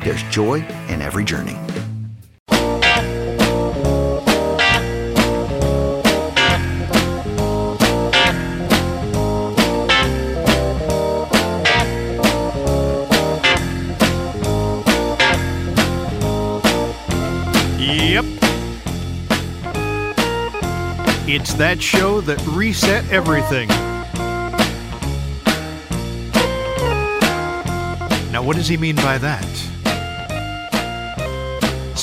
there's joy in every journey. Yep. It's that show that reset everything. Now, what does he mean by that?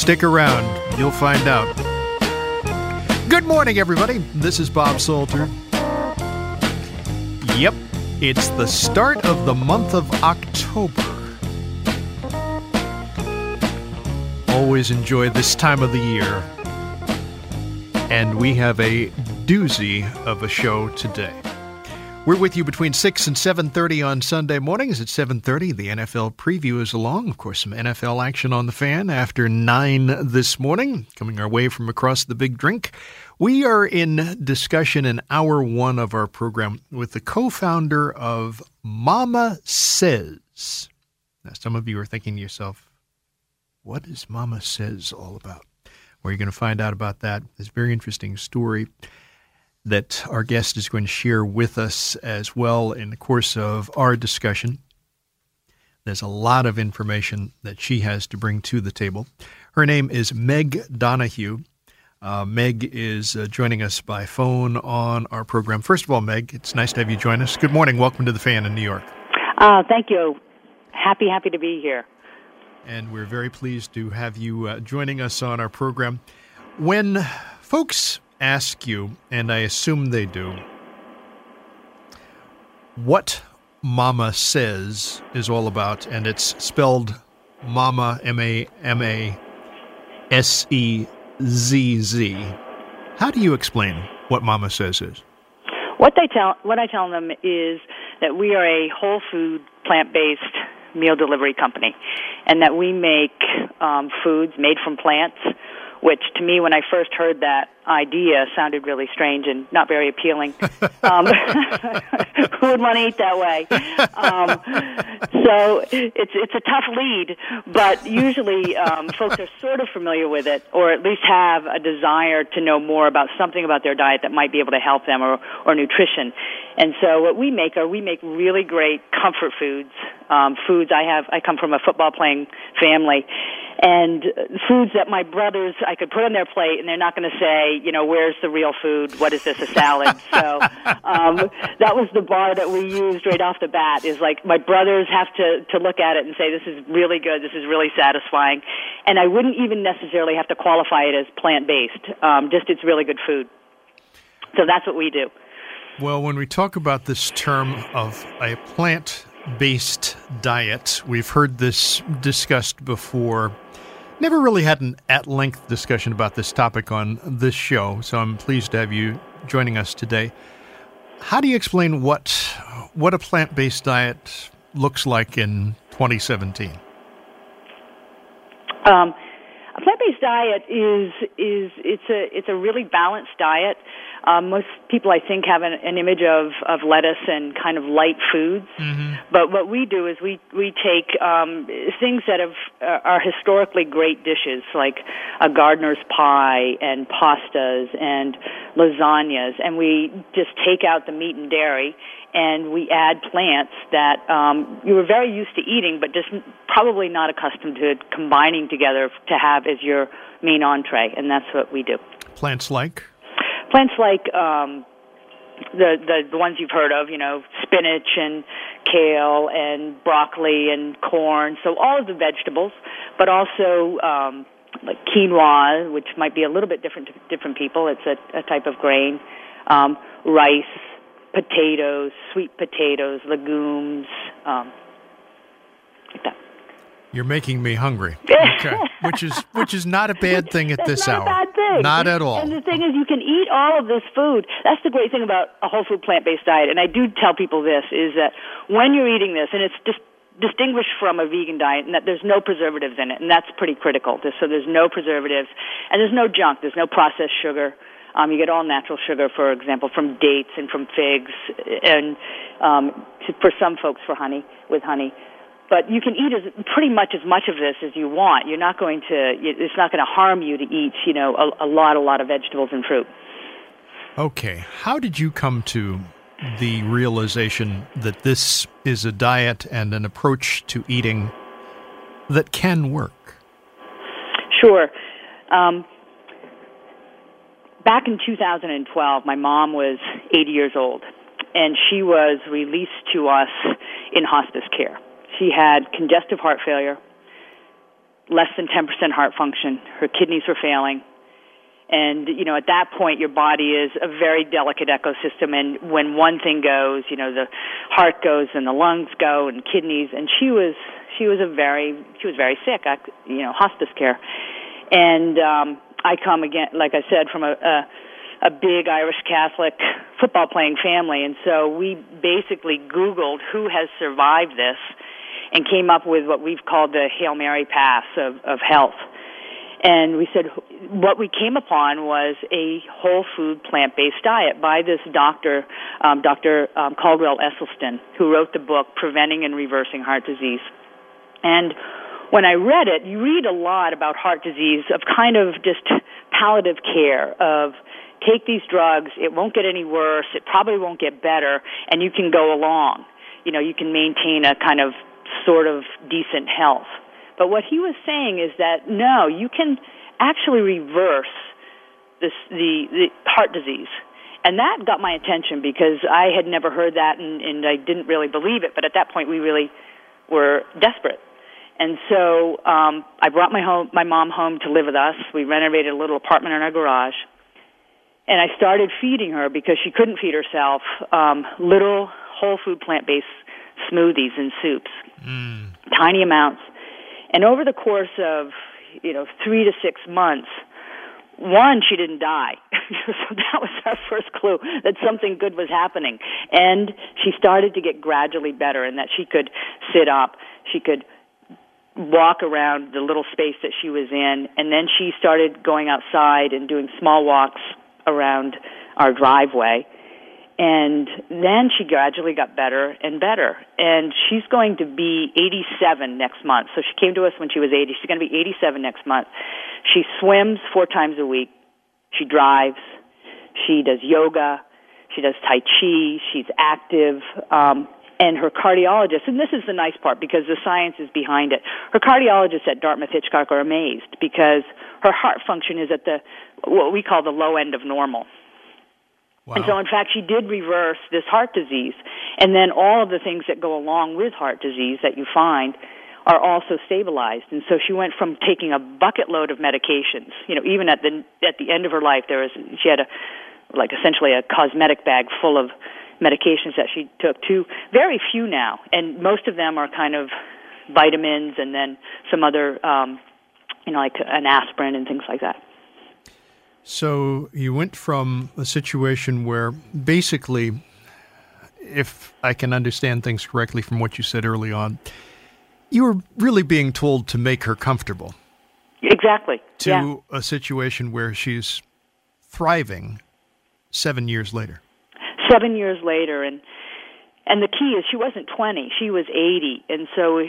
Stick around, you'll find out. Good morning, everybody. This is Bob Salter. Yep, it's the start of the month of October. Always enjoy this time of the year. And we have a doozy of a show today. We're with you between 6 and 7:30 on Sunday mornings. At 7:30, the NFL preview is along. Of course, some NFL action on the fan after 9 this morning, coming our way from across the big drink. We are in discussion in hour 1 of our program with the co-founder of Mama Sezz. Now, some of you are thinking to yourself, what is Mama Sezz all about? Well, you're going to find out about that. This very interesting story that our guest is going to share with us as well in the course of our discussion. There's a lot of information that she has to bring to the table. Her name is Meg Donahue. Uh, Meg is uh, joining us by phone on our program. First of all, Meg, it's nice to have you join us. Good morning. Welcome to the fan in New York. Uh, thank you. Happy, happy to be here. And we're very pleased to have you uh, joining us on our program. When folks ask you, and I assume they do, what Mama Sezz is all about, and it's spelled Mama, M A M A S E Z Z. How do you explain what Mama Sezz is? What they tell, what I tell them is that we are a whole food, plant-based meal delivery company, and that we make um, foods made from plants which to me, when I first heard that idea, sounded really strange and not very appealing. um, who would want to eat that way? Um, so it's it's a tough lead, but usually um, folks are sort of familiar with it, or at least have a desire to know more about something about their diet that might be able to help them, or or nutrition. And so what we make are we make really great comfort foods. Um, foods I have I come from a football playing family and foods that my brothers I could put on their plate and they're not going to say, you know, where's the real food? What is this, a salad? so um, that was the bar that we used right off the bat. Is like my brothers have to to look at it and say, this is really good, this is really satisfying, and I wouldn't even necessarily have to qualify it as plant based. Um, just it's really good food. So that's what we do. Well, when we talk about this term of a plant based diet, we've heard this discussed before Never really had an at length discussion about this topic on this show, so I'm pleased to have you joining us today. How do you explain what what a plant based diet looks like in 2017? Um, a plant based diet is is it's a it's a really balanced diet. Um, most people, I think, have an, an image of, of lettuce and kind of light foods. Mm-hmm. But what we do is we we take um, things that have uh, are historically great dishes, like a gardener's pie and pastas and lasagnas, and we just take out the meat and dairy and we add plants that um, you were very used to eating, but just probably not accustomed to combining together to have as your main entree, and that's what we do. Plants like plants like um, the, the the ones you've heard of, you know, spinach and kale and broccoli and corn. So all of the vegetables, but also um, like quinoa, which might be a little bit different to different people. It's a, a type of grain. Um, rice, potatoes, sweet potatoes, legumes, um, like that. You're making me hungry. Okay. which is which is not a bad thing at That's this hour. Thing. Not at all. And the thing is, you can eat all of this food. That's the great thing about a whole food plant based diet. And I do tell people this is that when you're eating this, and it's just distinguished from a vegan diet, and that there's no preservatives in it, and that's pretty critical. So there's no preservatives, and there's no junk. There's no processed sugar. Um, you get all natural sugar, for example, from dates and from figs, and um, for some folks, for honey with honey but you can eat as pretty much as much of this as you want. You're not going to. It's not going to harm you to eat, you know, a, a lot, a lot of vegetables and fruit. Okay, how did you come to the realization that this is a diet and an approach to eating that can work? Sure. Um, back in 2012, my mom was 80 years old, and she was released to us in hospice care she had congestive heart failure, less than 10% heart function. Her kidneys were failing. And, you know, at that point, your body is a very delicate ecosystem. And when one thing goes, you know, the heart goes and the lungs go and kidneys. And she was, she was a very, she was very sick, you know, hospice care. And, um, I come again, like I said, from a, a a big Irish Catholic football playing family, and so we basically Googled who has survived this and came up with what we've called the Hail Mary pass of, of health. And we said what we came upon was a whole food plant based diet by this doctor, um, Dr. Um, Caldwell Esselstyn, who wrote the book Preventing and Reversing Heart Disease. And when I read it, you read a lot about heart disease of kind of just palliative care of take these drugs, it won't get any worse, it probably won't get better, and you can go along. You know, you can maintain a kind of sort of decent health. But what he was saying is that no, you can actually reverse this, the, the heart disease. And that got my attention because I had never heard that and, and I didn't really believe it. But at that point, we really were desperate. And so um, I brought my home, my mom home to live with us. We renovated a little apartment in our garage, and I started feeding her because she couldn't feed herself um, little whole food plant based smoothies and soups, mm. tiny amounts. And over the course of, you know, three to six months, one, she didn't die. so that was our first clue that something good was happening. And she started to get gradually better and that she could sit up, she could walk around the little space that she was in, and then she started going outside and doing small walks around our driveway and then she gradually got better and better. And she's going to be 87 next month. So she came to us when she was 80. She's going to be 87 next month. She swims four times a week. She drives. She does yoga. She does Tai Chi. She's active. Um, and her cardiologist, and this is the nice part because the science is behind it. Her cardiologists at Dartmouth Hitchcock are amazed because her heart function is at the what we call the low end of normal. Wow. And so, in fact, she did reverse this heart disease. And then all of the things that go along with heart disease that you find are also stabilized. And so she went from taking a bucket load of medications, you know, even at the at the end of her life, there was she had a like essentially a cosmetic bag full of medications that she took to very few now, and most of them are kind of vitamins and then some other, um, you know, like an aspirin and things like that. So you went from a situation where basically, if I can understand things correctly from what you said early on, you were really being told to make her comfortable. Exactly. To yeah. a situation where she's thriving seven years later. Seven years later, and and the key is she wasn't 20; she was 80, and so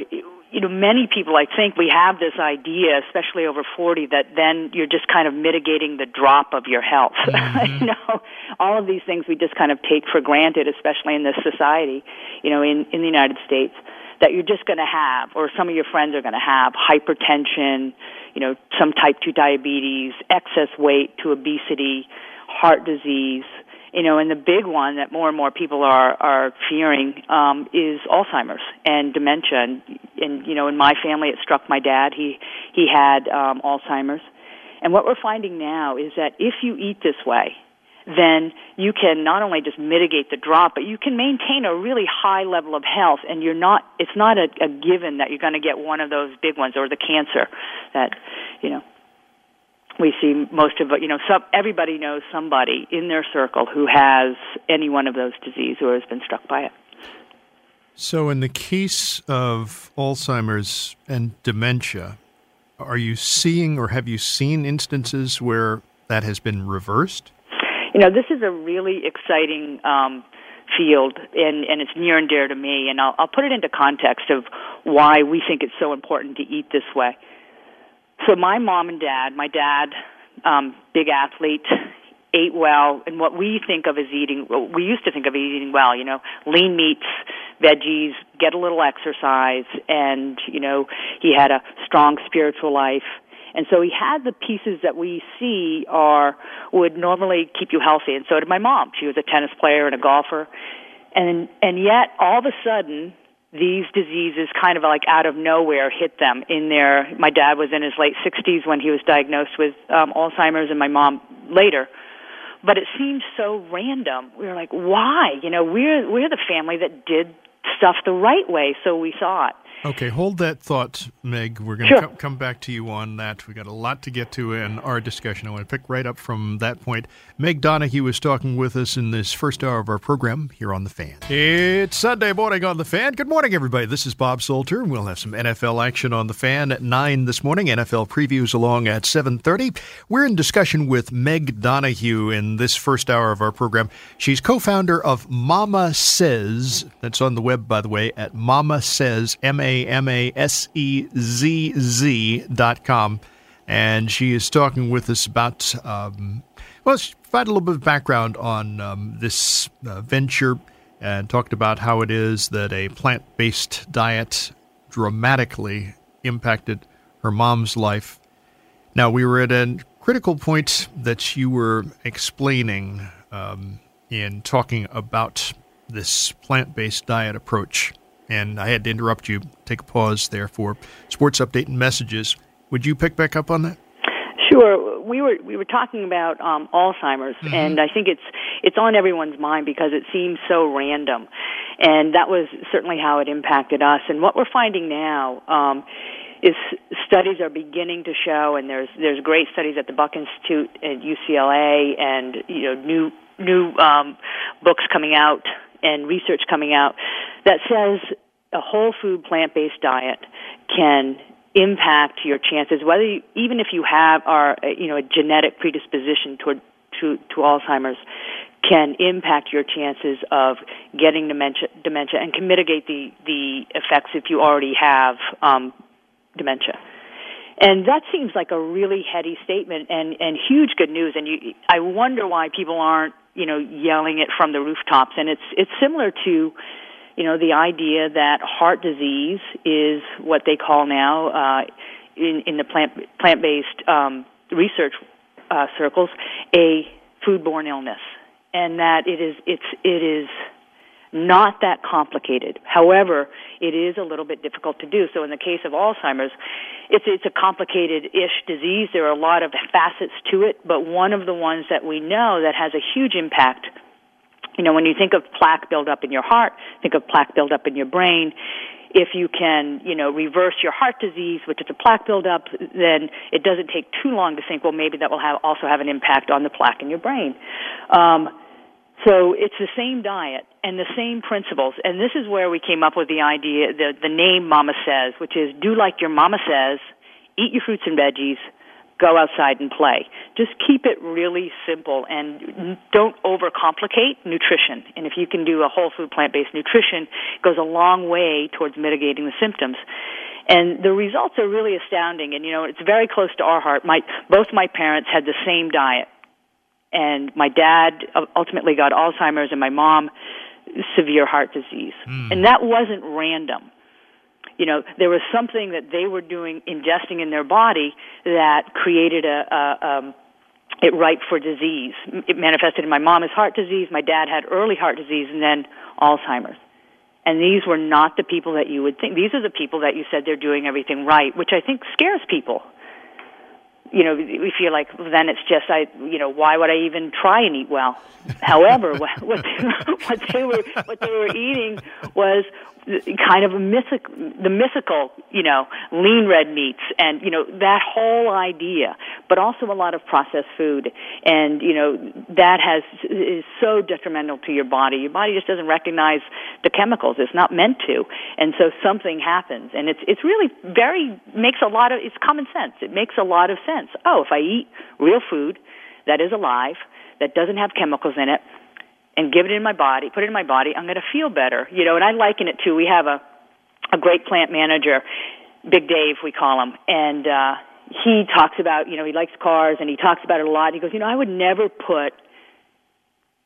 you know, many people, I think, we have this idea, especially over 40, that then you're just kind of mitigating the drop of your health. Mm-hmm. you know, all of these things we just kind of take for granted, especially in this society, you know, in, in the United States, that you're just going to have, or some of your friends are going to have, hypertension, you know, some type 2 diabetes, excess weight to obesity, heart disease, you know, and the big one that more and more people are are fearing um, is Alzheimer's and dementia. And, and you know, in my family, it struck my dad. He he had um, Alzheimer's, and what we're finding now is that if you eat this way, then you can not only just mitigate the drop, but you can maintain a really high level of health, and you're not. It's not a, a given that you're going to get one of those big ones or the cancer that you know we see most of you know some, everybody knows somebody in their circle who has any one of those diseases or has been struck by it. So, in the case of Alzheimer's and dementia, are you seeing or have you seen instances where that has been reversed? You know, this is a really exciting um, field, and, and it's near and dear to me. And I'll, I'll put it into context of why we think it's so important to eat this way. So my mom and dad, my dad, um, big athlete, ate well, and what we think of as eating, we used to think of eating well, you know, lean meats, veggies, get a little exercise, and you know, he had a strong spiritual life. And so he had the pieces that we see are would normally keep you healthy, and so did my mom. She was a tennis player and a golfer, and and yet all of a sudden these diseases kind of like out of nowhere hit them in their my dad was in his late 60s when he was diagnosed with um alzheimer's and my mom later. But it seemed so random. We were like why? You know we're we're the family that did stuff the right way so we saw it Okay, hold that thought, Meg. We're going to sure. come back to you on that. we got a lot to get to in our discussion. I want to pick right up from that point. Meg Donahue is talking with us in this first hour of our program here on The Fan. It's Sunday morning on The Fan. Good morning, everybody. This is Bob Salter. We'll have some NFL action on The Fan at 9 this morning. NFL previews along at 7.30. We're in discussion with Meg Donahue in this first hour of our program. She's co-founder of Mama Sezz. That's on the web, by the way, at Mama Sezz, M-A M A S E Z Z dot com. And she is talking with us about, um, well, she provided a little bit of background on um, this uh, venture and talked about how it is that a plant based diet dramatically impacted her mom's life. Now, we were at a critical point that you were explaining um, in talking about this plant based diet approach and I had to interrupt you, take a pause there for sports update and messages. Would you pick back up on that? Sure. We were we were talking about um, Alzheimer's, mm-hmm. and I think it's it's on everyone's mind because it seems so random, and that was certainly how it impacted us. And what we're finding now. Um, is studies are beginning to show, and there's there's great studies at the Buck Institute at UCLA, and you know new new um, books coming out and research coming out that says a whole food plant based diet can impact your chances whether you, even if you have are you know a genetic predisposition toward to to Alzheimer's can impact your chances of getting dementia dementia and can mitigate the the effects if you already have um dementia. And that seems like a really heady statement and and huge good news. And you I wonder why people aren't you know yelling it from the rooftops. And it's it's similar to you know the idea that heart disease is what they call now uh, in in the plant plant based um, research uh, circles a foodborne illness. And that it is it's it is not that complicated. However, it is a little bit difficult to do. So in the case of Alzheimer's, it's it's a complicated-ish disease. There are a lot of facets to it, but one of the ones that we know that has a huge impact you know, when you think of plaque buildup in your heart, think of plaque buildup in your brain. If you can, you know, reverse your heart disease, which is a plaque buildup, then it doesn't take too long to think, well, maybe that will have also have an impact on the plaque in your brain. Um, so it's the same diet and the same principles. And this is where we came up with the idea, the, the name Mama Sezz, which is do like your mama says, eat your fruits and veggies, go outside and play. Just keep it really simple and don't overcomplicate nutrition. And if you can do a whole food plant-based nutrition, it goes a long way towards mitigating the symptoms. And the results are really astounding and you know, it's very close to our heart. My both my parents had the same diet. And my dad ultimately got Alzheimer's and my mom severe heart disease. Mm. And that wasn't random you know, there was something that they were doing, ingesting in their body that created a, a um, it ripe for disease. It manifested in my mom as heart disease. My dad had early heart disease and then Alzheimer's. And these were not the people that you would think. These are the people that you said they're doing everything right, which I think scares people. You know, we feel like then it's just I. You know, why would I even try and eat well? However, what they, what they were what they were eating was kind of a mythic, the mythical, you know, lean red meats and, you know, that whole idea, but also a lot of processed food. And, you know, that has, is so detrimental to your body. Your body just doesn't recognize the chemicals. It's not meant to. And so something happens. And it's, it's really very, makes a lot of, it's common sense. It makes a lot of sense. Oh, if I eat real food that is alive, that doesn't have chemicals in it, and give it in my body, put it in my body, I'm going to feel better. You know, and I liken it to we have a a great plant manager, Big Dave we call him, and uh he talks about, you know, he likes cars and he talks about it a lot. He goes, you know, I would never put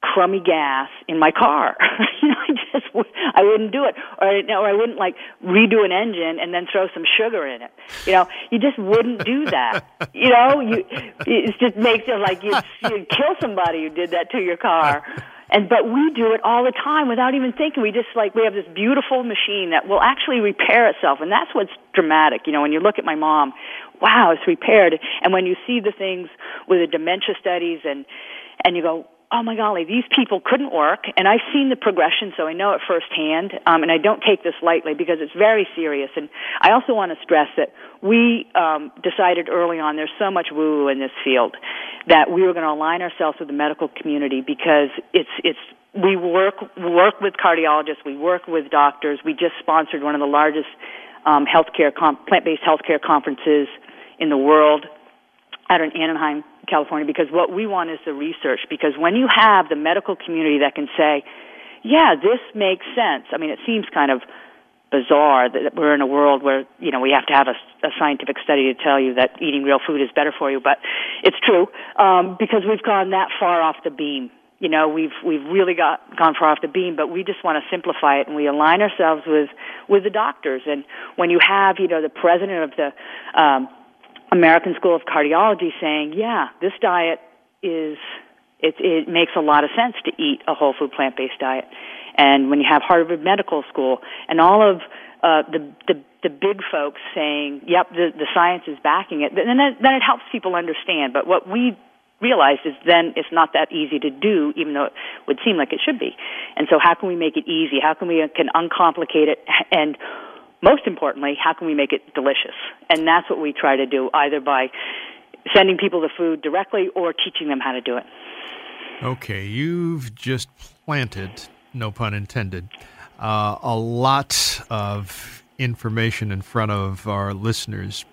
crummy gas in my car. you know, I just I wouldn't do it, or or I wouldn't like redo an engine and then throw some sugar in it. You know, you just wouldn't do that. you know, you it just makes it like you'd, you'd kill somebody who did that to your car. And but we do it all the time without even thinking. We just like we have this beautiful machine that will actually repair itself, and that's what's dramatic. You know, when you look at my mom, wow, it's repaired. And when you see the things with the dementia studies, and and you go, oh my golly, these people couldn't work. And I've seen the progression, so I know it firsthand. Um, and I don't take this lightly because it's very serious. And I also want to stress that we um, decided early on there's so much woo woo in this field that we were going to align ourselves with the medical community because it's it's we work work with cardiologists, we work with doctors. We just sponsored one of the largest um, healthcare com- plant-based healthcare conferences in the world out in Anaheim, California, because what we want is the research. Because when you have the medical community that can say, yeah, this makes sense. I mean, it seems kind of bizarre that we're in a world where, you know, we have to have a, a scientific study to tell you that eating real food is better for you, but it's true, um, because we've gone that far off the beam. You know, we've, we've really got, gone far off the beam, but we just want to simplify it and we align ourselves with, with the doctors. And when you have, you know, the president of the, um, American School of Cardiology saying, yeah, this diet is, it, it makes a lot of sense to eat a whole food plant based diet. And when you have Harvard Medical School and all of uh, the, the the big folks saying, "Yep, the the science is backing it," then it, then it helps people understand. But what we realized is then it's not that easy to do, even though it would seem like it should be. And so, how can we make it easy? How can we can uncomplicate it and most importantly, how can we make it delicious? And that's what we try to do, either by sending people the food directly or teaching them how to do it. Okay, you've just planted, no pun intended, uh, a lot of information in front of our listeners.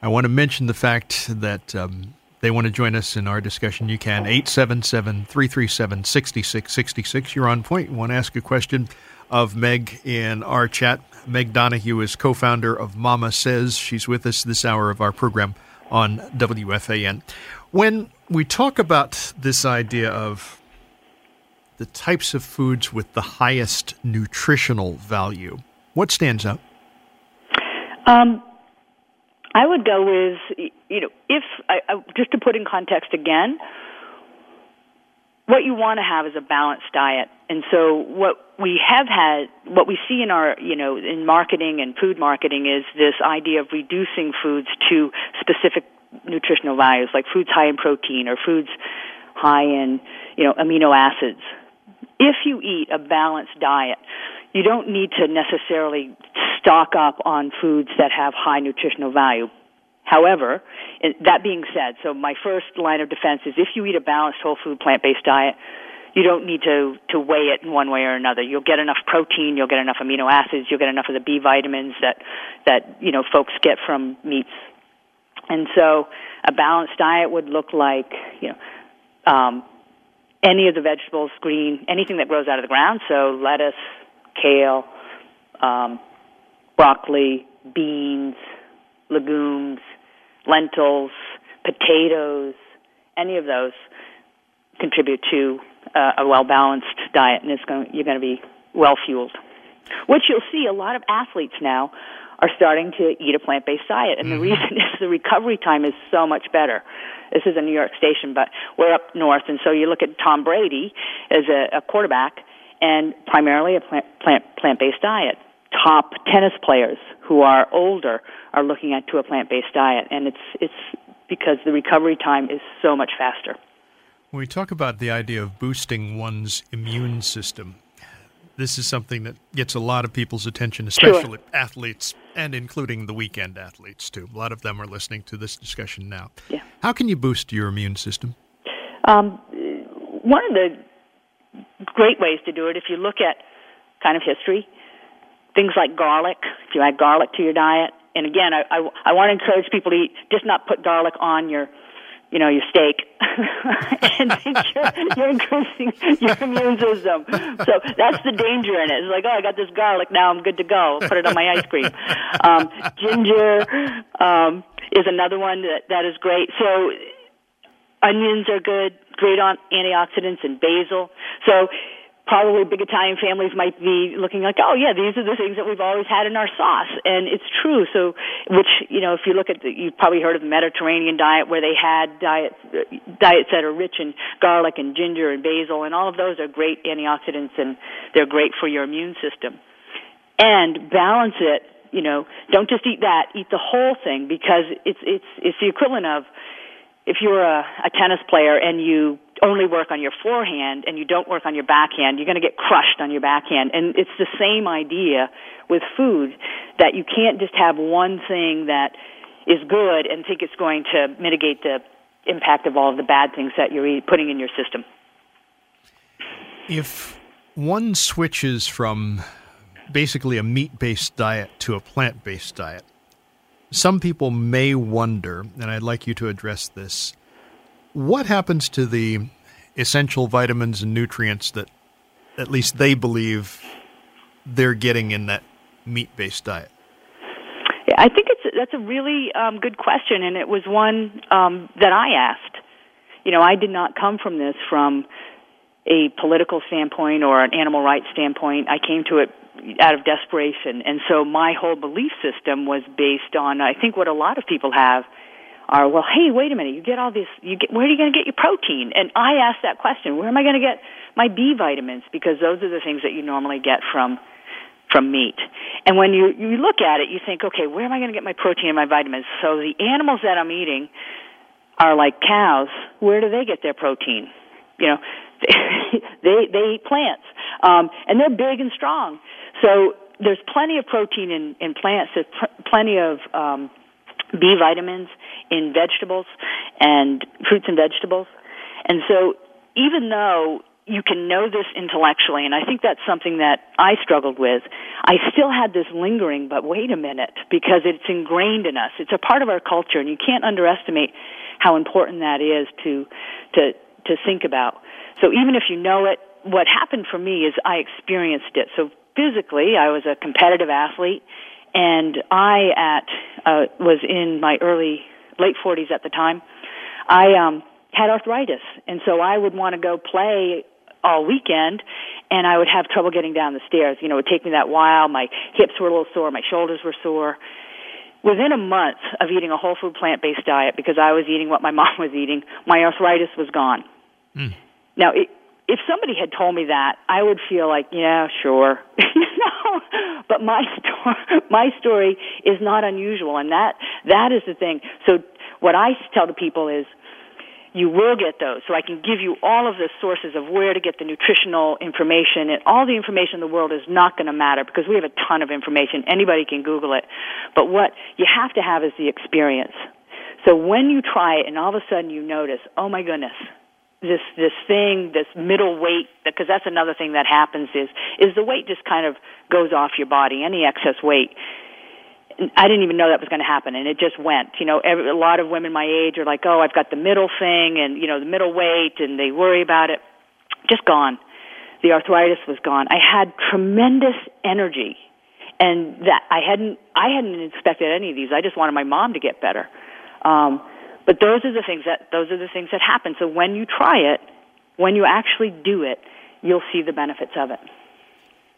I want to mention the fact that um, they want to join us in our discussion. You can 877 337 6666. You're on point. You want to ask a question of Meg in our chat. Meg Donahue is co founder of Mama Sezz. She's with us this hour of our program on WFAN. When we talk about this idea of the types of foods with the highest nutritional value, what stands out? Um, I would go with, you know, if, I, I, just to put in context again, what you want to have is a balanced diet. And so what we have had, what we see in our, you know, in marketing and food marketing is this idea of reducing foods to specific nutritional values, like foods high in protein or foods high in, you know, amino acids. If you eat a balanced diet, you don't need to necessarily stock up on foods that have high nutritional value. However, that being said, so my first line of defense is if you eat a balanced whole food plant based diet, you don't need to to weigh it in one way or another. You'll get enough protein, you'll get enough amino acids, you'll get enough of the B vitamins that that you know folks get from meats. And so a balanced diet would look like, you know, um, any of the vegetables, green, anything that grows out of the ground. So lettuce, kale, um, broccoli, beans, legumes, lentils, potatoes, any of those contribute to uh, a well balanced diet, and it's going, you're going to be well fueled. Which you'll see a lot of athletes now are starting to eat a plant based diet, and mm-hmm. the reason is the recovery time is so much better. This is a New York station, but we're up north, and so you look at Tom Brady as a, a quarterback, and primarily a plant plant plant based diet. Top tennis players who are older are looking at to a plant based diet, and it's it's because the recovery time is so much faster. When we talk about the idea of boosting one's immune system, this is something that gets a lot of people's attention, especially sure. athletes and including the weekend athletes too. A lot of them are listening to this discussion now. Yeah. How can you boost your immune system? Um, one of the great ways to do it, if you look at kind of history, things like garlic. If you add garlic to your diet, and again, I, I, I want to encourage people to eat, just not put garlic on your, you know, your steak, and you're, you're increasing your immune system. So that's the danger in it. It's like, oh, I got this garlic, now I'm good to go. Put it on my ice cream. Um, ginger um, is another one that that is great. So onions are good, great on antioxidants, and basil. So probably big Italian families might be looking like, oh yeah, these are the things that we've always had in our sauce, and it's true. So, which you know, if you look at, the, you've probably heard of the Mediterranean diet, where they had diets diets that are rich in garlic and ginger and basil, and all of those are great antioxidants, and they're great for your immune system. And balance it. You know, don't just eat that. Eat the whole thing because it's it's it's the equivalent of if you're a, a tennis player and you only work on your forehand and you don't work on your backhand, you're going to get crushed on your backhand. And it's the same idea with food that you can't just have one thing that is good and think it's going to mitigate the impact of all of the bad things that you're putting in your system. If one switches from basically a meat based diet to a plant based diet, some people may wonder, and I'd like you to address this what happens to the essential vitamins and nutrients that at least they believe they're getting in that meat-based diet? I think it's that's a really um, good question, and it was one um, that I asked. You know, I did not come from this from a political standpoint or an animal rights standpoint. I came to it out of desperation, and so my whole belief system was based on I think what a lot of people have are, well, hey, wait a minute, you get all this, you get, where are you going to get your protein? And I ask that question, where am I going to get my B vitamins? Because those are the things that you normally get from from meat. And when you you look at it, you think, okay, where am I going to get my protein and my vitamins? So the animals that I'm eating are like cows. Where do they get their protein? You know, they they eat plants, um, and they're big and strong. So there's plenty of protein in in plants. There's pr- plenty of um, B vitamins in vegetables and fruits and vegetables. And so even though you can know this intellectually, and I think that's something that I struggled with. I still had this lingering, but wait a minute, because it's ingrained in us. It's a part of our culture, and you can't underestimate how important that is to to to think about. So even if you know it, what happened for me is I experienced it. So physically, I was a competitive athlete, and I at uh, was in my early late 40s at the time. I um, had arthritis, and so I would want to go play all weekend, and I would have trouble getting down the stairs. You know, it would take me that while. My hips were a little sore, my shoulders were sore. Within a month of eating a whole food plant based diet, because I was eating what my mom was eating, my arthritis was gone. Mm. Now, it, if somebody had told me that, I would feel like, yeah, sure. But my story, my story is not unusual, and that that is the thing. So what I tell the people is, you will get those. So I can give you all of the sources of where to get the nutritional information, and all the information in the world is not going to matter because we have a ton of information. Anybody can Google it, but what you have to have is the experience. So when you try it, and all of a sudden you notice, oh my goodness, this this thing, this middle weight, because that's another thing that happens is is the weight just kind of goes off your body, any excess weight. I didn't even know that was going to happen, and it just went. You know, every, a lot of women my age are like, "Oh, I've got the middle thing, and you know, the middle weight," and they worry about it. Just gone. The arthritis was gone. I had tremendous energy, and that I hadn't. I hadn't expected any of these. I just wanted my mom to get better. Um, but those are the things that those are the things that happen. So when you try it, when you actually do it, you'll see the benefits of it.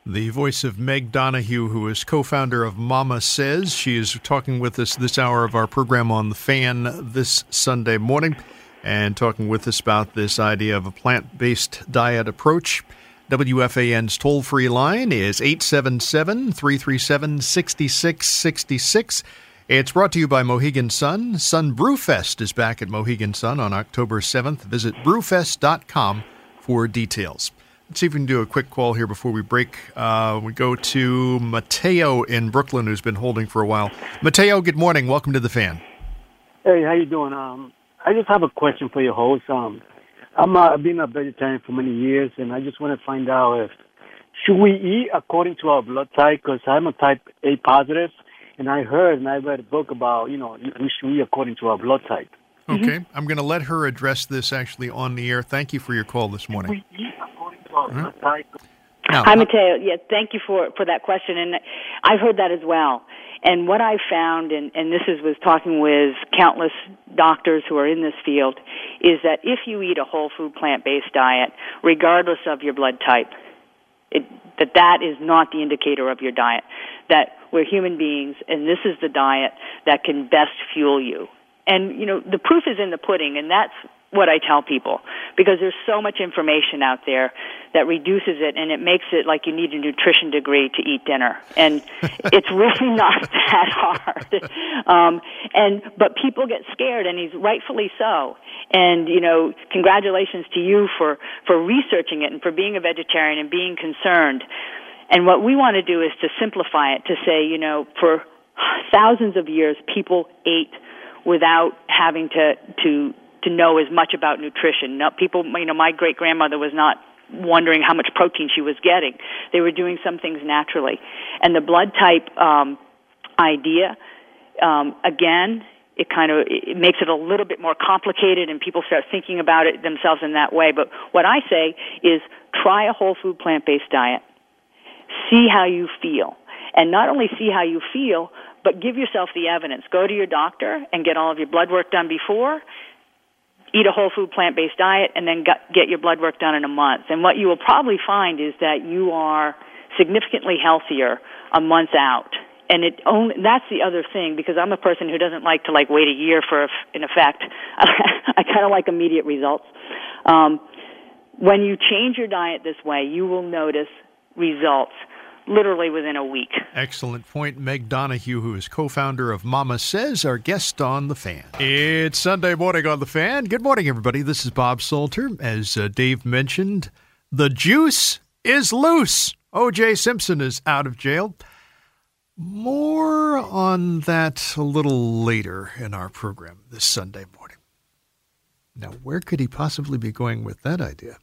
The voice of Meg Donahue, who is co founder of Mama Sezz. She is talking with us this hour of our program on the fan this Sunday morning and talking with us about this idea of a plant based diet approach. WFAN's toll free line is 877 337 6666. It's brought to you by Mohegan Sun. Sun Brewfest is back at Mohegan Sun on October 7th. Visit brewfest.com for details. Let's see if we can do a quick call here before we break. Uh, we go to Mateo in Brooklyn, who's been holding for a while. Mateo, good morning. Welcome to the fan. Hey, how you doing? Um, I just have a question for your host. Um, I'm uh, been a vegetarian for many years, and I just want to find out if should we eat according to our blood type? Because I'm a type A positive, and I heard and I read a book about you know we should eat according to our blood type. Okay, mm-hmm. I'm going to let her address this actually on the air. Thank you for your call this morning. Hi, Mateo. Yeah, thank you for, for that question. And I've heard that as well. And what I found, and, and this is was talking with countless doctors who are in this field, is that if you eat a whole food plant based diet, regardless of your blood type, it, that that is not the indicator of your diet. That we're human beings, and this is the diet that can best fuel you. And you know, the proof is in the pudding, and that's what I tell people. Because there's so much information out there that reduces it and it makes it like you need a nutrition degree to eat dinner. And it's really not that hard. Um and but people get scared and he's rightfully so. And you know congratulations to you for for researching it and for being a vegetarian and being concerned. And what we want to do is to simplify it to say you know for thousands of years people ate without having to to to know as much about nutrition. Now, people, you know, my great grandmother was not wondering how much protein she was getting. They were doing some things naturally, and the blood type um, idea, um, again, it kind of it makes it a little bit more complicated, and people start thinking about it themselves in that way. But what I say is, try a whole food plant based diet. See how you feel, and not only see how you feel, but give yourself the evidence. Go to your doctor and get all of your blood work done before eat a whole food plant based diet and then get your blood work done in a month. And what you will probably find is that you are significantly healthier a month out. And it only, that's the other thing because I'm a person who doesn't like to like wait a year for an effect. I kind of like immediate results. Um, when you change your diet this way, you will notice results literally within a week. Excellent point. Meg Donahue, who is co founder of Mama Sezz, our guest on The Fan. It's Sunday morning on The Fan. Good morning, everybody. This is Bob Salter. As uh, Dave mentioned, the juice is loose. O.J. Simpson is out of jail. More on that a little later in our program this Sunday morning. Now, where could he possibly be going with that idea?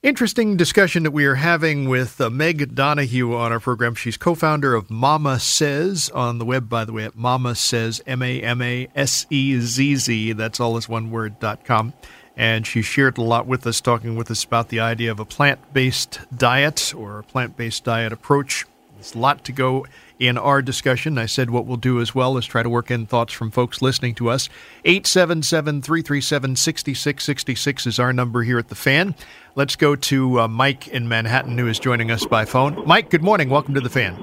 Interesting discussion that we are having with uh, Meg Donahue on our program. She's co founder of Mama Sezz on the web, by the way, at Mama Sezz, M A M A S E Z Z. That's all as one word, dot com. And she shared a lot with us, talking with us about the idea of a plant based diet or a plant based diet approach. There's a lot to go in our discussion. I said what we'll do as well is try to work in thoughts from folks listening to us. 877 337 6666 is our number here at the fan. Let's go to uh, Mike in Manhattan who is joining us by phone. Mike, good morning. Welcome to the fan.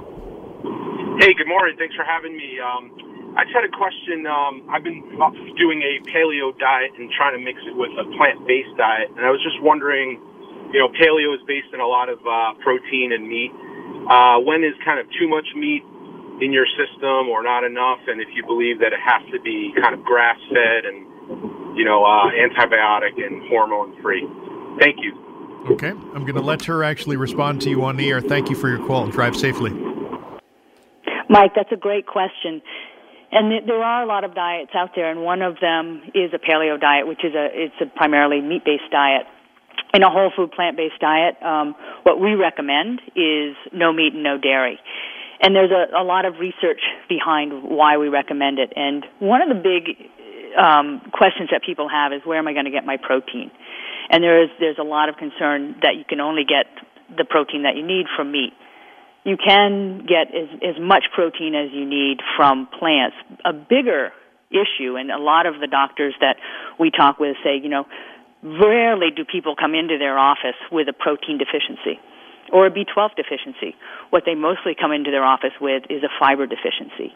Hey, good morning. Thanks for having me. Um, I just had a question. Um, I've been doing a paleo diet and trying to mix it with a plant based diet, and I was just wondering you know, paleo is based on a lot of uh, protein and meat. Uh, when is kind of too much meat in your system or not enough? And if you believe that it has to be kind of grass fed and, you know, uh, antibiotic and hormone free. Thank you. Okay. I'm going to let her actually respond to you on the air. Thank you for your call and drive safely. Mike, that's a great question. And there are a lot of diets out there, and one of them is a paleo diet, which is a it's a primarily meat-based diet in a whole food plant based diet, um, what we recommend is no meat and no dairy. And there's a, a lot of research behind why we recommend it. And one of the big um, questions that people have is where am I going to get my protein? And there is there's a lot of concern that you can only get the protein that you need from meat. You can get as, as much protein as you need from plants. A bigger issue, and a lot of the doctors that we talk with say, you know, rarely do people come into their office with a protein deficiency or a B12 deficiency. What they mostly come into their office with is a fiber deficiency.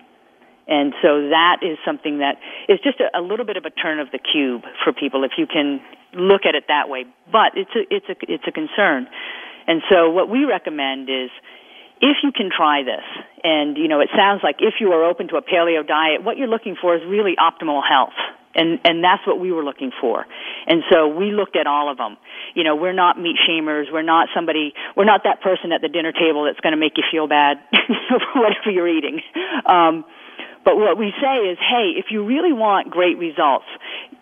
And so that is something that is just a, a little bit of a turn of the cube for people if you can look at it that way. But it's a, it's a, it's a concern. And so what we recommend is if you can try this, and you know, it sounds like if you are open to a paleo diet, what you're looking for is really optimal health. And, and that's what we were looking for. And so we looked at all of them. You know, we're not meat shamers. We're not somebody, we're not that person at the dinner table that's going to make you feel bad for whatever you're eating. Um, but what we say is, hey, if you really want great results,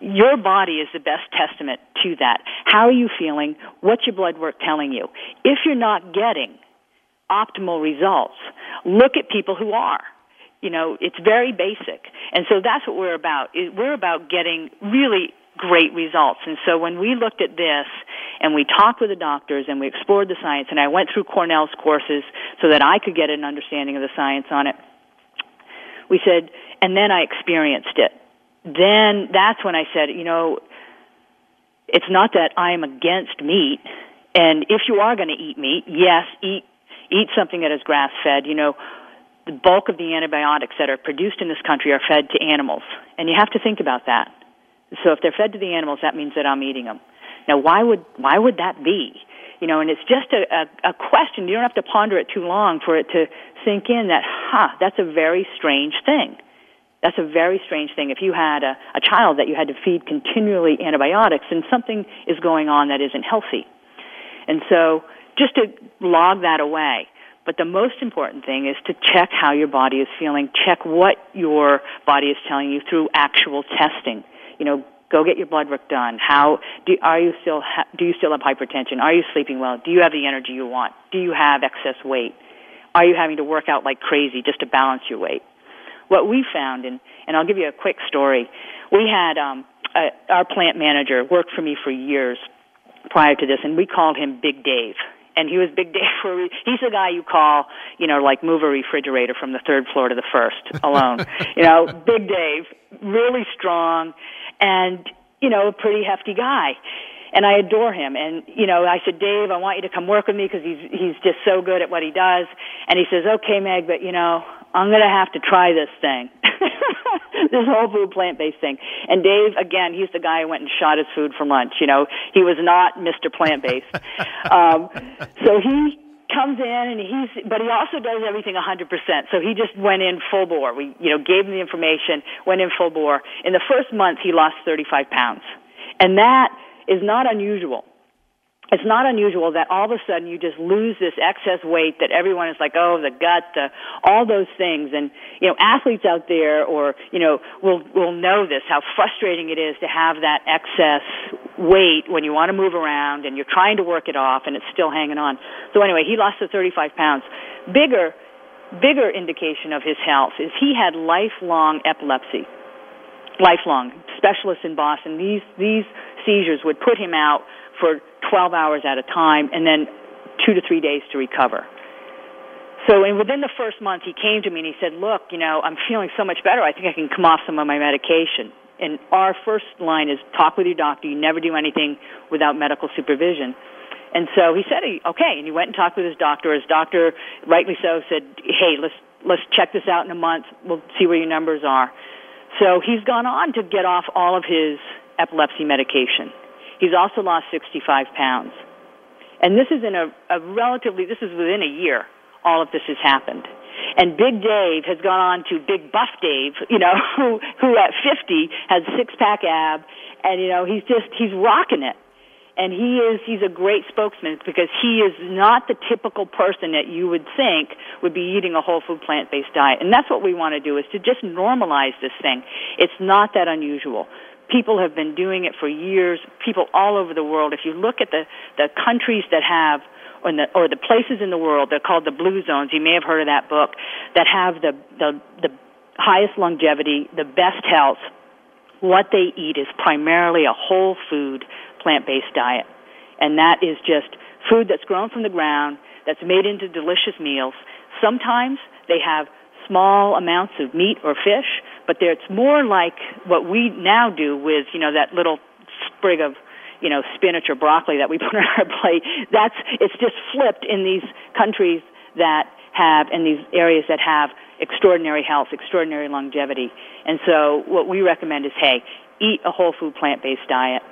your body is the best testament to that. How are you feeling? What's your blood work telling you? If you're not getting optimal results, look at people who are. You know, it's very basic. And so that's what we're about. We're about getting really great results. And so when we looked at this and we talked with the doctors and we explored the science and I went through Cornell's courses so that I could get an understanding of the science on it, we said, and then I experienced it. Then that's when I said, you know, it's not that I am against meat. And if you are going to eat meat, yes, eat eat something that is grass fed. You know, the bulk of the antibiotics that are produced in this country are fed to animals, and you have to think about that. So if they're fed to the animals, that means that I'm eating them. Now, why would why would that be? You know, and it's just a, a, a question. You don't have to ponder it too long for it to sink in that, huh, that's a very strange thing. That's a very strange thing. If you had a, a child that you had to feed continually antibiotics, then something is going on that isn't healthy. And so, just to log that away. But the most important thing is to check how your body is feeling. Check what your body is telling you through actual testing. You know, go get your blood work done. How do are you still ha, do you still have hypertension? Are you sleeping well? Do you have the energy you want? Do you have excess weight? Are you having to work out like crazy just to balance your weight? What we found, and and I'll give you a quick story. We had um, a, our plant manager worked for me for years prior to this, and we called him Big Dave and he was Big Dave for a he's the guy you call, you know, like move a refrigerator from the third floor to the first alone. you know, Big Dave, really strong and, you know, a pretty hefty guy. And I adore him. And, you know, I said, Dave, I want you to come work with me because he's, he's just so good at what he does. And he says, okay, Meg, but, you know, I'm going to have to try this thing. this whole food plant based thing. And Dave, again, he's the guy who went and shot his food for lunch. You know, he was not Mr. Plant based. um, so he comes in and he's, but he also does everything 100%. So he just went in full bore. We, you know, gave him the information, went in full bore. In the first month, he lost 35 pounds. And that is not unusual it's not unusual that all of a sudden you just lose this excess weight that everyone is like, oh, the gut, the, all those things. And, you know, athletes out there or, you know, will, will know this, how frustrating it is to have that excess weight when you want to move around and you're trying to work it off and it's still hanging on. So anyway, he lost the 35 pounds. Bigger, bigger indication of his health is he had lifelong epilepsy. Lifelong. Specialists in Boston, these, these seizures would put him out for 12 hours at a time and then two to three days to recover. So and within the first month, he came to me and he said, look, you know, I'm feeling so much better. I think I can come off some of my medication. And our first line is talk with your doctor. You never do anything without medical supervision. And so he said, okay. And he went and talked with his doctor. His doctor, rightly so, said, hey, let's, let's check this out in a month. We'll see where your numbers are. So he's gone on to get off all of his epilepsy medication. He's also lost 65 pounds. And this is in a, a relatively, this is within a year, all of this has happened. And Big Dave has gone on to Big Buff Dave, you know, who, who at 50 has six pack ab, and you know, he's just, he's rocking it. And he is, he's a great spokesman because he is not the typical person that you would think would be eating a whole food plant based diet. And that's what we want to do is to just normalize this thing. It's not that unusual people have been doing it for years, people all over the world. If you look at the, the countries that have or the, or the places in the world, they're called the blue zones. You may have heard of that book, that have the, the, the highest longevity, the best health. What they eat is primarily a whole food, plant based diet. And that is just food that's grown from the ground, that's made into delicious meals. Sometimes they have small amounts of meat or fish, but there, it's more like what we now do with, you know, that little sprig of you know, spinach or broccoli that we put on our plate. That's it's just flipped in these countries that have in these areas that have extraordinary health, extraordinary longevity. And so what we recommend is hey, eat a whole food plant-based diet.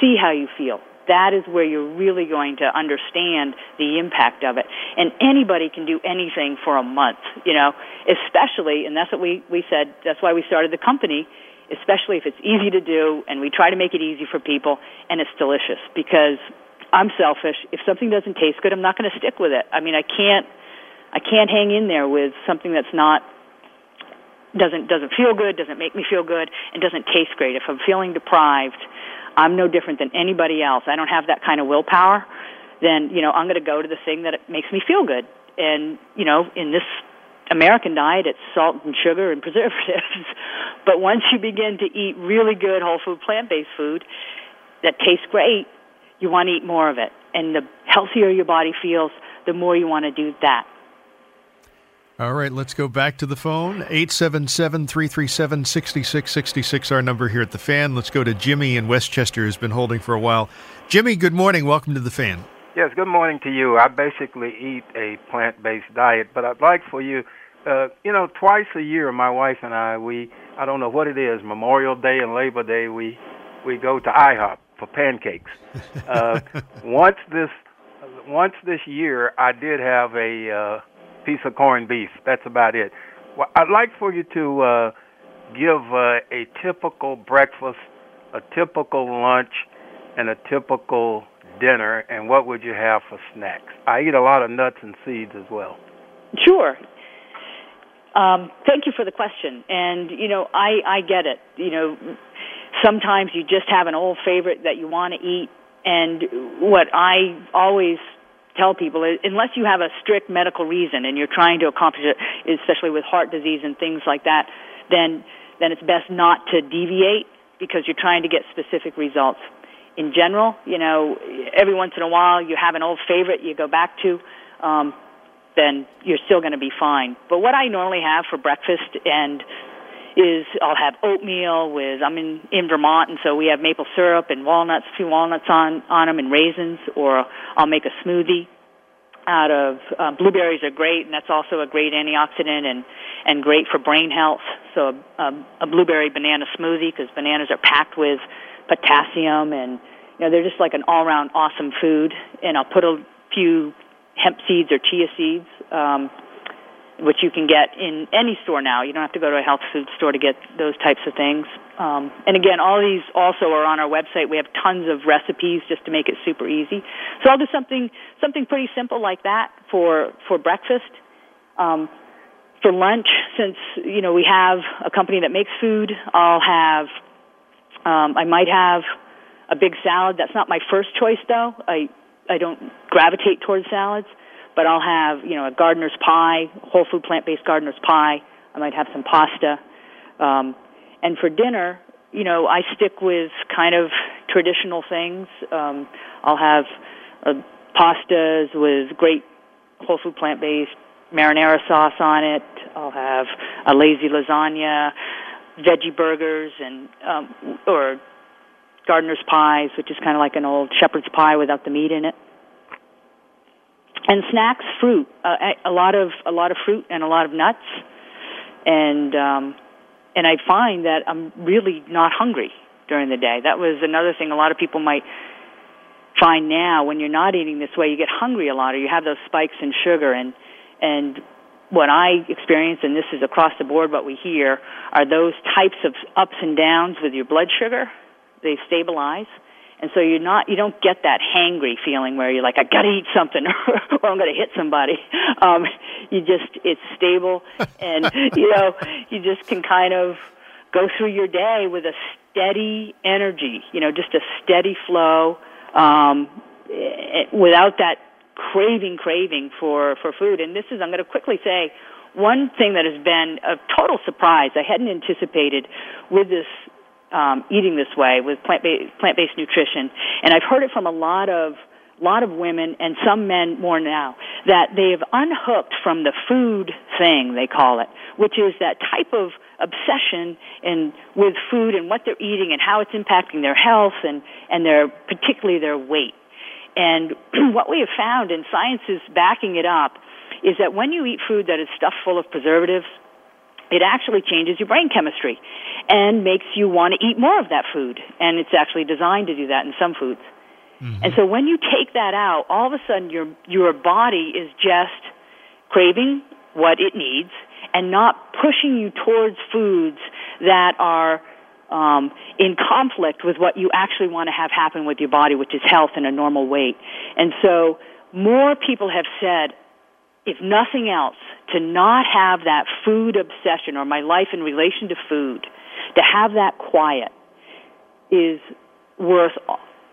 See how you feel. That is where you're really going to understand the impact of it. And anybody can do anything for a month, you know, especially, and that's what we, we said, that's why we started the company, especially if it's easy to do and we try to make it easy for people and it's delicious because I'm selfish. If something doesn't taste good, I'm not going to stick with it. I mean, I can't I can't hang in there with something that's not doesn't doesn't feel good, doesn't make me feel good, and doesn't taste great. If I'm feeling deprived, I'm no different than anybody else. I don't have that kind of willpower. Then you know I'm going to go to the thing that makes me feel good. And you know, in this American diet, it's salt and sugar and preservatives. but once you begin to eat really good whole food plant based food that tastes great, you want to eat more of it. And the healthier your body feels, the more you want to do that. All right, let's go back to the phone. 877 337 6666, our number here at the fan. Let's go to Jimmy in Westchester, who's been holding for a while. Jimmy, good morning. Welcome to the fan. Yes, good morning to you. I basically eat a plant-based diet, but I'd like for you, uh, you know, twice a year, my wife and I, we, I don't know what it is, Memorial Day and Labor Day, we, we go to IHOP for pancakes. Uh, once this, once this year, I did have a uh, piece of corned beef. That's about it. Well, I'd like for you to uh, give uh, a typical breakfast, a typical lunch, and a typical dinner, and what would you have for snacks? I eat a lot of nuts and seeds as well. Sure. Um, thank you for the question. And you know, I I get it. You know, sometimes you just have an old favorite that you want to eat, and what I always tell people unless you have a strict medical reason and you're trying to accomplish it, especially with heart disease and things like that, then then it's best not to deviate because you're trying to get specific results in general. You know, every once in a while you have an old favorite you go back to, um, then you're still going to be fine. But what I normally have for breakfast and is I'll have oatmeal with I'm in in Vermont and so we have maple syrup and walnuts, few walnuts on on them and raisins, or I'll make a smoothie out of uh, blueberries are great and that's also a great antioxidant and and great for brain health. So a, a, a blueberry banana smoothie because bananas are packed with potassium, and you know they're just like an all-around awesome food. And I'll put a few hemp seeds or chia seeds, um, which you can get in any store now. You don't have to go to a health food store to get those types of things. Um, and again, all these also are on our website. We have tons of recipes just to make it super easy. So I'll do something something pretty simple like that for for breakfast. Um, for lunch, since you know we have a company that makes food, I'll have um, I might have a big salad. That's not my first choice, though. I I don't gravitate towards salads, but I'll have you know a gardener's pie, whole food plant based gardener's pie. I might have some pasta, um, and for dinner, you know, I stick with kind of traditional things. Um, I'll have uh, pastas with great whole food plant based marinara sauce on it. I'll have a lazy lasagna veggie burgers and um, or gardener's pies, which is kind of like an old shepherd's pie without the meat in it. And snacks, fruit, uh, a lot of a lot of fruit and a lot of nuts, and um, and I find that I'm really not hungry during the day. That was another thing a lot of people might find now when you're not eating this way. You get hungry a lot, or you have those spikes in sugar, and and what I experience, and this is across the board what we hear, are those types of ups and downs with your blood sugar. They stabilize. And so you're not, you don't get that hangry feeling where you're like, I gotta eat something or I'm gonna hit somebody. Um, you just, it's stable and, you know, you just can kind of go through your day with a steady energy, you know, just a steady flow. Um, eh, without that craving, craving for for food. And this is, I'm going to quickly say, one thing that has been a total surprise. I hadn't anticipated with this um, eating this way with plant-based, plant-based nutrition, and I've heard it from a lot of lot of women and some men more now that they have unhooked from the food thing they call it, which is that type of obsession in with food and what they're eating and how it's impacting their health and and their particularly their weight. And what we have found, and science is backing it up, is that when you eat food that is stuffed full of preservatives, it actually changes your brain chemistry and makes you want to eat more of that food. And it's actually designed to do that in some foods. Mm-hmm. And so when you take that out, all of a sudden your your body is just craving what it needs and not pushing you towards foods that are um, in conflict with what you actually want to have happen with your body, which is health and a normal weight. And so more people have said, if nothing else, to not have that food obsession or my life in relation to food, to have that quiet is worth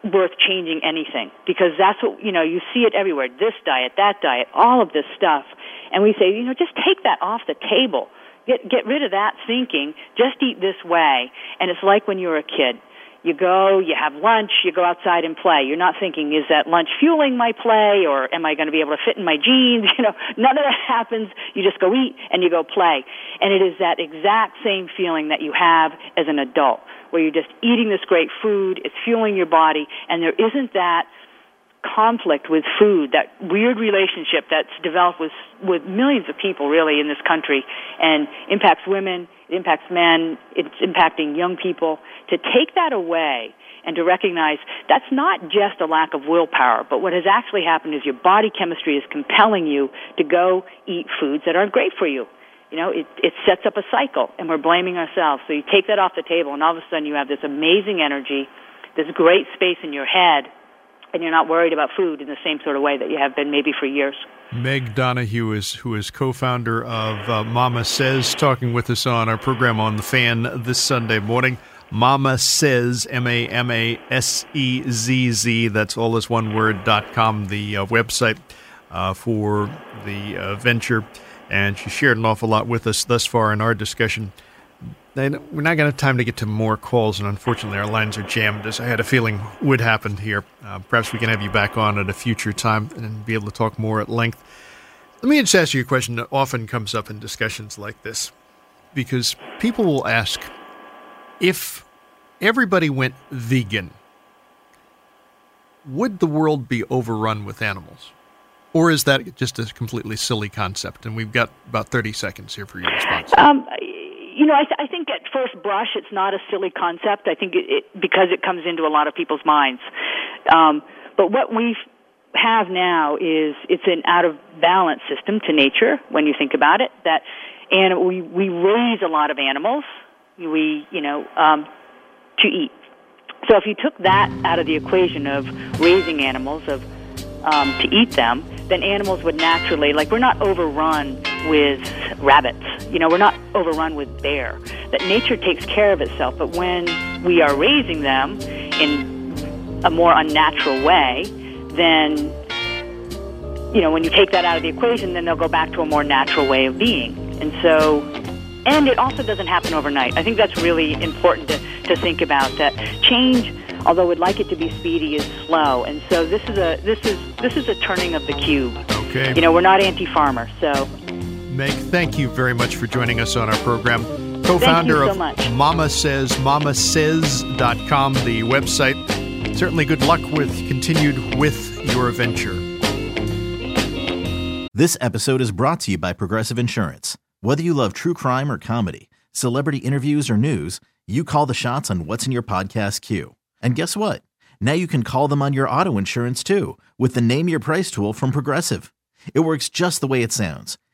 worth changing anything. Because that's what you know you see it everywhere. This diet that diet all of this stuff. And we say you know just take that off the table. Get get rid of that thinking. Just eat this way. And it's like when you were a kid you go, you have lunch, you go outside and play. You're not thinking, is that lunch fueling my play or am I going to be able to fit in my jeans? You know, none of that happens. You just go eat and you go play. And it is that exact same feeling that you have as an adult where you're just eating this great food, it's fueling your body, and there isn't that conflict with food, that weird relationship that's developed with with millions of people really in this country and impacts women, it impacts men, it's impacting young people. To take that away and to recognize that's not just a lack of willpower, but what has actually happened is your body chemistry is compelling you to go eat foods that aren't great for you. You know, it, it sets up a cycle, and we're blaming ourselves. So you take that off the table, and all of a sudden you have this amazing energy, this great space in your head and you're not worried about food in the same sort of way that you have been maybe for years. Meg Donahue is who is co-founder of uh, Mama Sezz, talking with us on our program on the Fan this Sunday morning. Mama Sezz, M A M A S E Z Z. That's all as one word. dot com, the uh, website uh, for the uh, venture, and she shared an awful lot with us thus far in our discussion we're not going to have time to get to more calls, and unfortunately, our lines are jammed, as I had a feeling would happen here. Uh, perhaps we can have you back on at a future time and be able to talk more at length. Let me just ask you a question that often comes up in discussions like this, because people will ask if everybody went vegan, would the world be overrun with animals? Or is that just a completely silly concept? And we've got about 30 seconds here for your response. Um, you know, I, th- I think at first brush it's not a silly concept. I think it, it because it comes into a lot of people's minds. Um, but what we have now is it's an out of balance system to nature when you think about it. That and we we raise a lot of animals. We you know um, to eat. So if you took that out of the equation of raising animals of um, to eat them, then animals would naturally like we're not overrun with rabbits. You know, we're not overrun with bear. That nature takes care of itself. But when we are raising them in a more unnatural way, then you know, when you take that out of the equation, then they'll go back to a more natural way of being. And so, and it also doesn't happen overnight. I think that's really important to, to think about that change although we'd like it to be speedy, is slow. And so this is a this is this is a turning of the cube. Okay. You know, we're not anti-farmer, so. Meg, thank you very much for joining us on our program. Co-founder so of much. Mama Sezz, mamasezz.com, the website. Certainly good luck with continued with your venture. This episode is brought to you by Progressive Insurance. Whether you love true crime or comedy, celebrity interviews or news, you call the shots on what's in your podcast queue. And guess what? Now you can call them on your auto insurance too with the Name Your Price tool from Progressive. It works just the way it sounds.